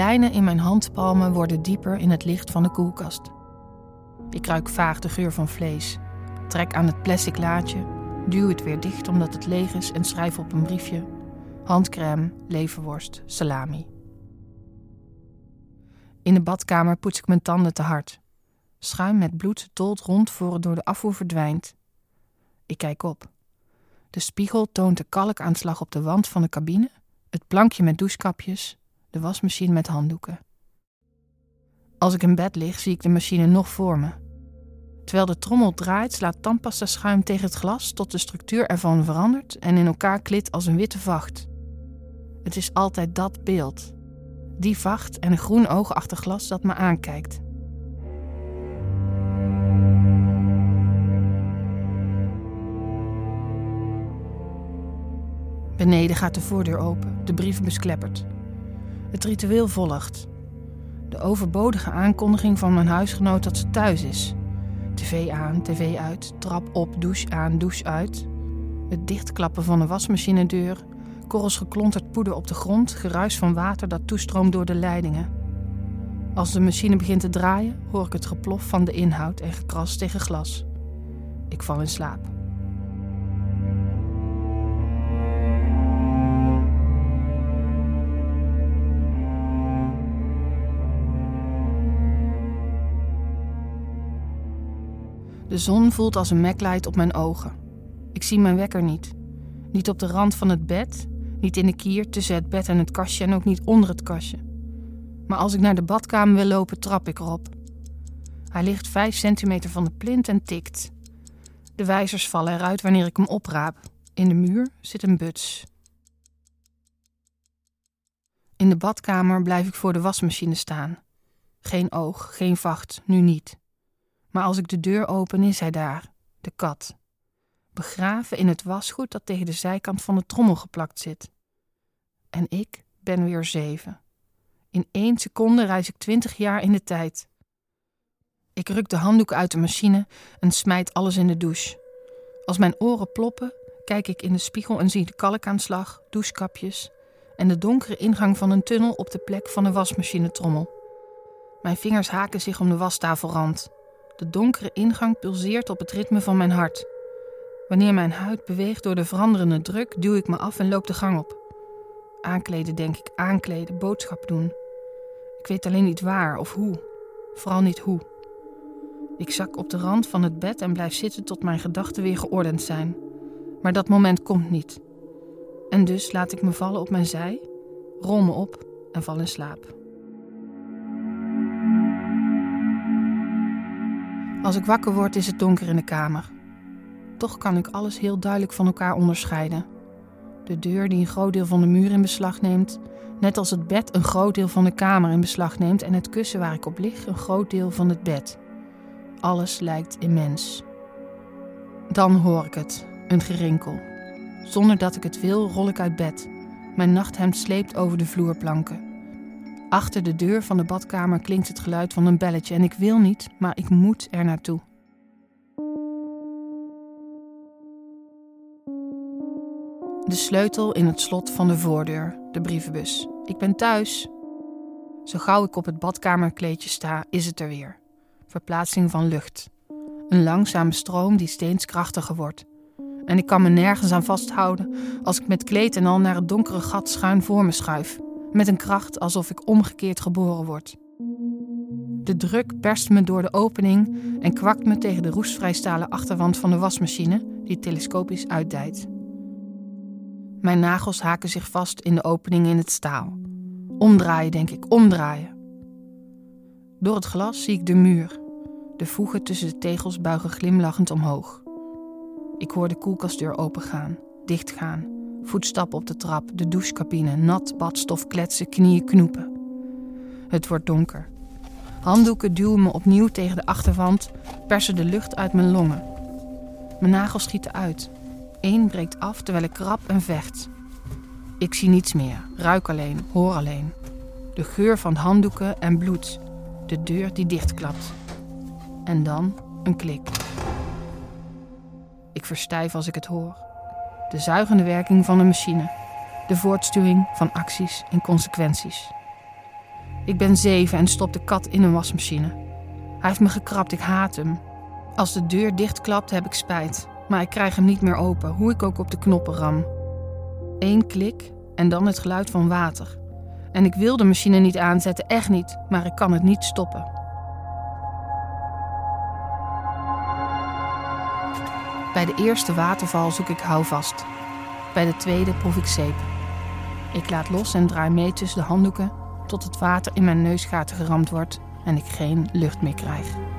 lijnen in mijn handpalmen worden dieper in het licht van de koelkast. Ik ruik vaag de geur van vlees, trek aan het plastic laadje, duw het weer dicht omdat het leeg is en schrijf op een briefje: handcrème, leverworst, salami. In de badkamer poets ik mijn tanden te hard. Schuim met bloed tolt rond voor het door de afvoer verdwijnt. Ik kijk op. De spiegel toont de kalkaanslag op de wand van de cabine, het plankje met douchekapjes, de wasmachine met handdoeken. Als ik in bed lig, zie ik de machine nog voor me. Terwijl de trommel draait, slaat tandpasta schuim tegen het glas tot de structuur ervan verandert en in elkaar klit als een witte vacht. Het is altijd dat beeld. Die vacht en een groen oog achter glas dat me aankijkt. Beneden gaat de voordeur open, de brievenbus kleppert. Het ritueel volgt. De overbodige aankondiging van mijn huisgenoot dat ze thuis is. TV aan, tv uit, trap op, douche aan, douche uit. Het dichtklappen van de wasmachinedeur, korrels geklonterd poeder op de grond, geruis van water dat toestroomt door de leidingen. Als de machine begint te draaien, hoor ik het geplof van de inhoud en gekras tegen glas. Ik val in slaap. Zon voelt als een maglight op mijn ogen. Ik zie mijn wekker niet. Niet op de rand van het bed, niet in de kier tussen het bed en het kastje en ook niet onder het kastje. Maar als ik naar de badkamer wil lopen, trap ik erop. Hij ligt vijf centimeter van de plint en tikt. De wijzers vallen eruit wanneer ik hem opraap. In de muur zit een buts. In de badkamer blijf ik voor de wasmachine staan. Geen oog, geen vacht, nu niet. Maar als ik de deur open, is hij daar, de kat. Begraven in het wasgoed dat tegen de zijkant van de trommel geplakt zit. En ik ben weer zeven. In één seconde reis ik twintig jaar in de tijd. Ik ruk de handdoek uit de machine en smijt alles in de douche. Als mijn oren ploppen, kijk ik in de spiegel en zie de kalkaanslag, douchekapjes en de donkere ingang van een tunnel op de plek van de wasmachinetrommel. Mijn vingers haken zich om de wastafelrand. De donkere ingang pulseert op het ritme van mijn hart. Wanneer mijn huid beweegt door de veranderende druk, duw ik me af en loop de gang op. Aankleden, denk ik, aankleden, boodschap doen. Ik weet alleen niet waar of hoe. Vooral niet hoe. Ik zak op de rand van het bed en blijf zitten tot mijn gedachten weer geordend zijn. Maar dat moment komt niet. En dus laat ik me vallen op mijn zij, rol me op en val in slaap. Als ik wakker word, is het donker in de kamer. Toch kan ik alles heel duidelijk van elkaar onderscheiden. De deur die een groot deel van de muur in beslag neemt, net als het bed een groot deel van de kamer in beslag neemt en het kussen waar ik op lig een groot deel van het bed. Alles lijkt immens. Dan hoor ik het, een gerinkel. Zonder dat ik het wil, rol ik uit bed. Mijn nachthemd sleept over de vloerplanken. Achter de deur van de badkamer klinkt het geluid van een belletje en ik wil niet, maar ik moet er naartoe. De sleutel in het slot van de voordeur, de brievenbus. Ik ben thuis. Zo gauw ik op het badkamerkleedje sta, is het er weer. Verplaatsing van lucht. Een langzame stroom die steeds krachtiger wordt. En ik kan me nergens aan vasthouden als ik met kleed en al naar het donkere gat schuin voor me schuif met een kracht alsof ik omgekeerd geboren word. De druk perst me door de opening en kwakt me tegen de roestvrijstalen achterwand van de wasmachine, die telescopisch uitdijt. Mijn nagels haken zich vast in de opening in het staal. Omdraaien, denk ik, omdraaien. Door het glas zie ik de muur. De voegen tussen de tegels buigen glimlachend omhoog. Ik hoor de koelkastdeur opengaan, dichtgaan Voetstappen op de trap, de douchecabine, nat badstof kletsen, knieën knoepen. Het wordt donker. Handdoeken duwen me opnieuw tegen de achterwand, persen de lucht uit mijn longen. Mijn nagels schieten uit. Eén breekt af terwijl ik krab en vecht. Ik zie niets meer, ruik alleen, hoor alleen. De geur van handdoeken en bloed. De deur die dichtklapt. En dan een klik. Ik verstijf als ik het hoor de zuigende werking van een machine, de voortstuwing van acties en consequenties. Ik ben zeven en stop de kat in een wasmachine. Hij heeft me gekrapt, ik haat hem. Als de deur dichtklapt, heb ik spijt. Maar ik krijg hem niet meer open, hoe ik ook op de knoppen ram. Eén klik en dan het geluid van water. En ik wil de machine niet aanzetten, echt niet, maar ik kan het niet stoppen. Bij de eerste waterval zoek ik houvast. Bij de tweede proef ik zeep. Ik laat los en draai mee tussen de handdoeken tot het water in mijn neusgaten geramd wordt en ik geen lucht meer krijg.